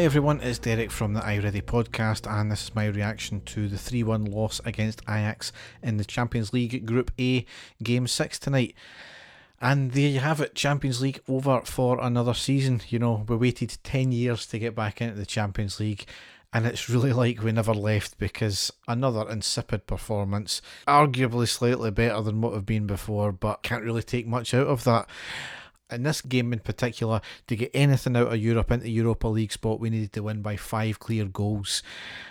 Hi everyone, it's Derek from the iReady podcast, and this is my reaction to the 3 1 loss against Ajax in the Champions League Group A, Game 6 tonight. And there you have it, Champions League over for another season. You know, we waited 10 years to get back into the Champions League, and it's really like we never left because another insipid performance, arguably slightly better than what we've been before, but can't really take much out of that in this game in particular, to get anything out of Europe into Europa League spot, we needed to win by five clear goals,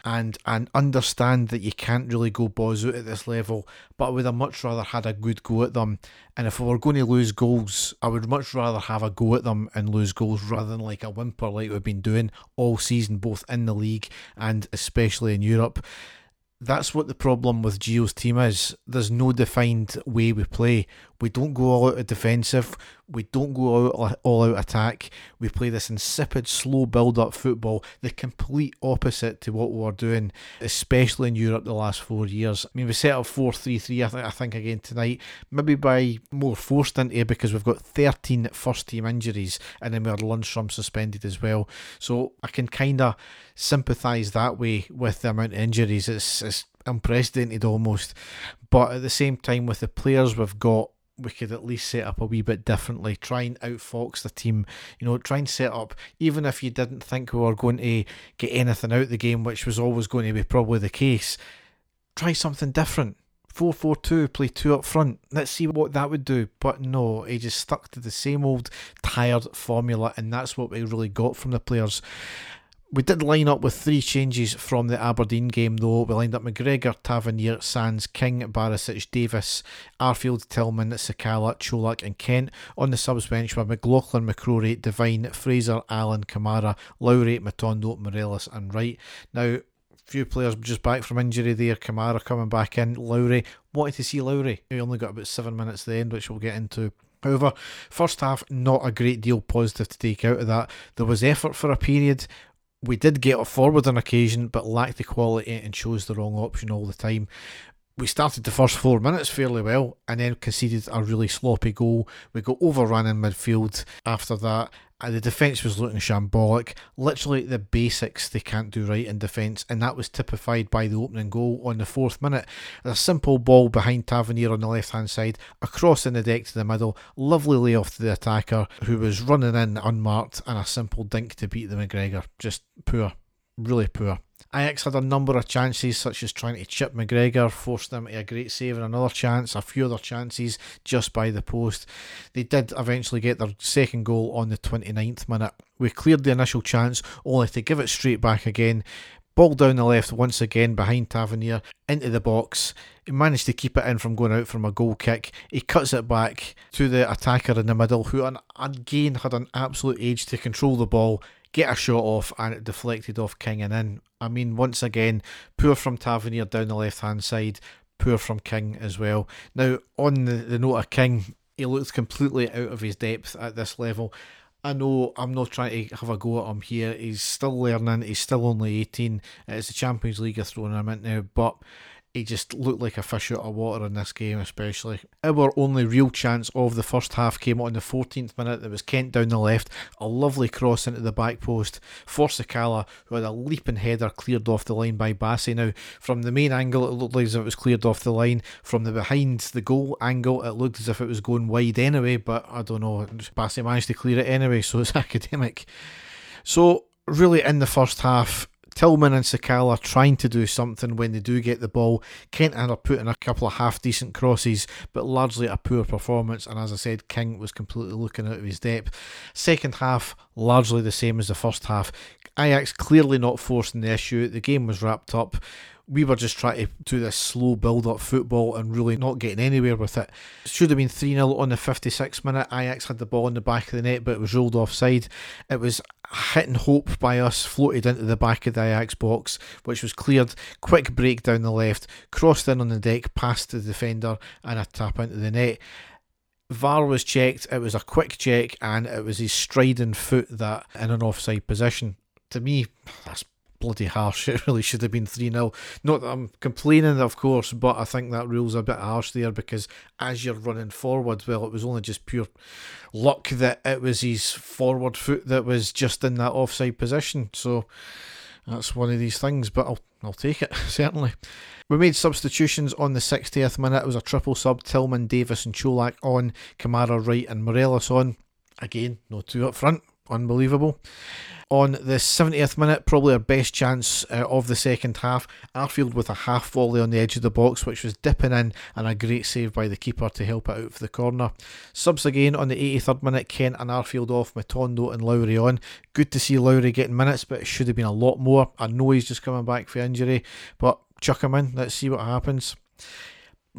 and and understand that you can't really go balls out at this level. But I would have much rather had a good go at them. And if we were going to lose goals, I would much rather have a go at them and lose goals rather than like a whimper like we've been doing all season, both in the league and especially in Europe that's what the problem with Gio's team is. There's no defined way we play. We don't go all out defensive. We don't go out uh, all out attack. We play this insipid, slow build up football, the complete opposite to what we were doing, especially in Europe the last four years. I mean, we set up 4 3 3, I, th- I think, again tonight, maybe by more forced into it because we've got 13 first team injuries and then we had Lundstram suspended as well. So I can kind of sympathise that way with the amount of injuries. It's, it's unprecedented almost. But at the same time, with the players we've got, we could at least set up a wee bit differently. Try and outfox the team. You know, try and set up, even if you didn't think we were going to get anything out of the game, which was always going to be probably the case, try something different. 4 4 2, play two up front. Let's see what that would do. But no, he just stuck to the same old tired formula, and that's what we really got from the players. We did line up with three changes from the Aberdeen game, though. We lined up McGregor, Tavernier, Sands, King, Barisic, Davis, Arfield, Tillman, Sakala, Colak, and Kent. On the subs bench were McLaughlin, McCrorie, Devine, Fraser, Allen, Kamara, Lowry, Matondo, Morelos, and Wright. Now, few players just back from injury there. Kamara coming back in. Lowry, wanted to see Lowry. He only got about seven minutes at the end, which we'll get into. However, first half, not a great deal positive to take out of that. There was effort for a period we did get forward on occasion, but lacked the quality and chose the wrong option all the time. We started the first four minutes fairly well and then conceded a really sloppy goal. We got overrun in midfield after that, and the defence was looking shambolic. Literally, the basics they can't do right in defence, and that was typified by the opening goal on the fourth minute. A simple ball behind Tavernier on the left hand side, across in the deck to the middle, lovely layoff to the attacker who was running in unmarked, and a simple dink to beat the McGregor. Just poor, really poor. Ajax had a number of chances, such as trying to chip McGregor, forced them to a great save and another chance, a few other chances just by the post. They did eventually get their second goal on the 29th minute. We cleared the initial chance, only to give it straight back again. Ball down the left once again behind Tavernier into the box. He managed to keep it in from going out from a goal kick. He cuts it back to the attacker in the middle, who again had an absolute age to control the ball get a shot off and it deflected off King and in. I mean, once again, poor from Tavernier down the left hand side, poor from King as well. Now, on the, the note of King, he looks completely out of his depth at this level. I know I'm not trying to have a go at him here. He's still learning. He's still only 18. It's the Champions League throwing him in now, but he just looked like a fish out of water in this game, especially. Our only real chance of the first half came on the 14th minute. There was Kent down the left, a lovely cross into the back post for Sakala, who had a leaping header cleared off the line by Bassey. Now, from the main angle, it looked as if it was cleared off the line. From the behind the goal angle, it looked as if it was going wide anyway, but I don't know. Bassey managed to clear it anyway, so it's academic. So, really, in the first half, Tillman and Sakala trying to do something when they do get the ball. Kent had put in a couple of half decent crosses, but largely a poor performance. And as I said, King was completely looking out of his depth. Second half, largely the same as the first half. Ajax clearly not forcing the issue. The game was wrapped up we were just trying to do this slow build up football and really not getting anywhere with it. Should have been 3 0 on the 56th minute. Ajax had the ball in the back of the net, but it was rolled offside. It was hit and hope by us, floated into the back of the Ajax box, which was cleared. Quick break down the left, crossed in on the deck, past the defender, and a tap into the net. VAR was checked, it was a quick check, and it was his striding foot that in an offside position. To me, that's bloody harsh. It really should have been 3 0. Not that I'm complaining, of course, but I think that rule's a bit harsh there because as you're running forward, well, it was only just pure luck that it was his forward foot that was just in that offside position. So that's one of these things, but I'll, I'll take it, certainly. We made substitutions on the 60th minute. It was a triple sub Tillman, Davis, and Colak on, Kamara Wright, and Morelos on. Again, no two up front. Unbelievable. On the 70th minute, probably our best chance uh, of the second half, Arfield with a half volley on the edge of the box, which was dipping in, and a great save by the keeper to help it out for the corner. Subs again on the 83rd minute, Kent and Arfield off, Matondo and Lowry on. Good to see Lowry getting minutes, but it should have been a lot more. I know he's just coming back for injury, but chuck him in. Let's see what happens.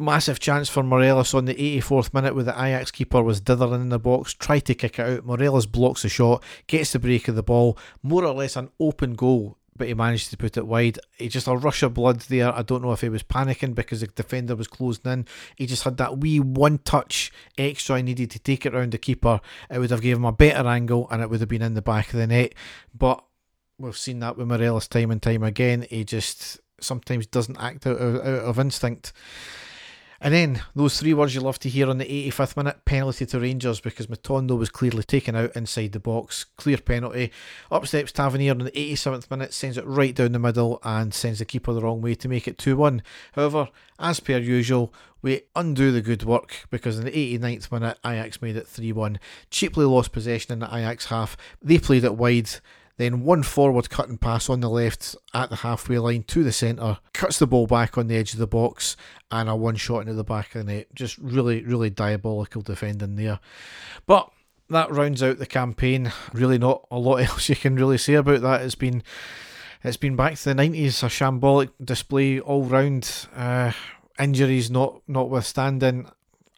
Massive chance for Morelos on the 84th minute where the Ajax keeper was dithering in the box, tried to kick it out. Morelos blocks the shot, gets the break of the ball, more or less an open goal, but he managed to put it wide. He just a rush of blood there. I don't know if he was panicking because the defender was closing in. He just had that wee one touch extra I needed to take it round the keeper. It would have given him a better angle and it would have been in the back of the net. But we've seen that with Morelos time and time again. He just sometimes doesn't act out of, out of instinct. And then those three words you love to hear on the 85th minute penalty to Rangers because Matondo was clearly taken out inside the box. Clear penalty. Up steps Tavernier on the 87th minute, sends it right down the middle and sends the keeper the wrong way to make it 2 1. However, as per usual, we undo the good work because in the 89th minute, Ajax made it 3 1. Cheaply lost possession in the Ajax half. They played it wide. Then one forward cutting pass on the left at the halfway line to the centre, cuts the ball back on the edge of the box, and a one shot into the back of the net. Just really, really diabolical defending there. But that rounds out the campaign. Really, not a lot else you can really say about that. It's been it's been back to the nineties, a shambolic display all round. Uh, injuries not notwithstanding.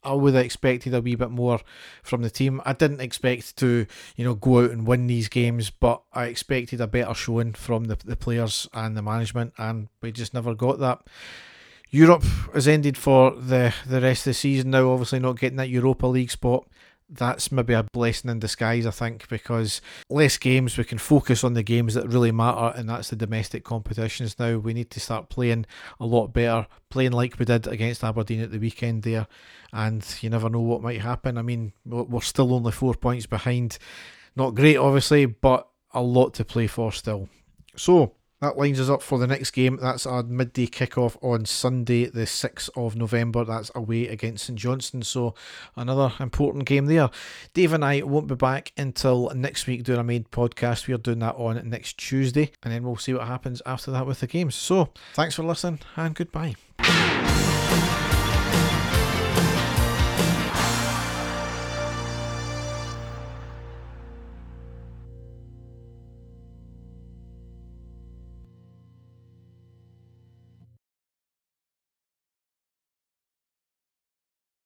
I would have expected a wee bit more from the team. I didn't expect to, you know, go out and win these games, but I expected a better showing from the, the players and the management, and we just never got that. Europe has ended for the, the rest of the season now, obviously not getting that Europa League spot that's maybe a blessing in disguise, I think, because less games, we can focus on the games that really matter, and that's the domestic competitions now. We need to start playing a lot better, playing like we did against Aberdeen at the weekend there, and you never know what might happen. I mean, we're still only four points behind. Not great, obviously, but a lot to play for still. So, that lines us up for the next game. That's our midday kickoff on Sunday, the 6th of November. That's away against St Johnstone. So, another important game there. Dave and I won't be back until next week doing a main podcast. We are doing that on next Tuesday, and then we'll see what happens after that with the games. So, thanks for listening, and goodbye.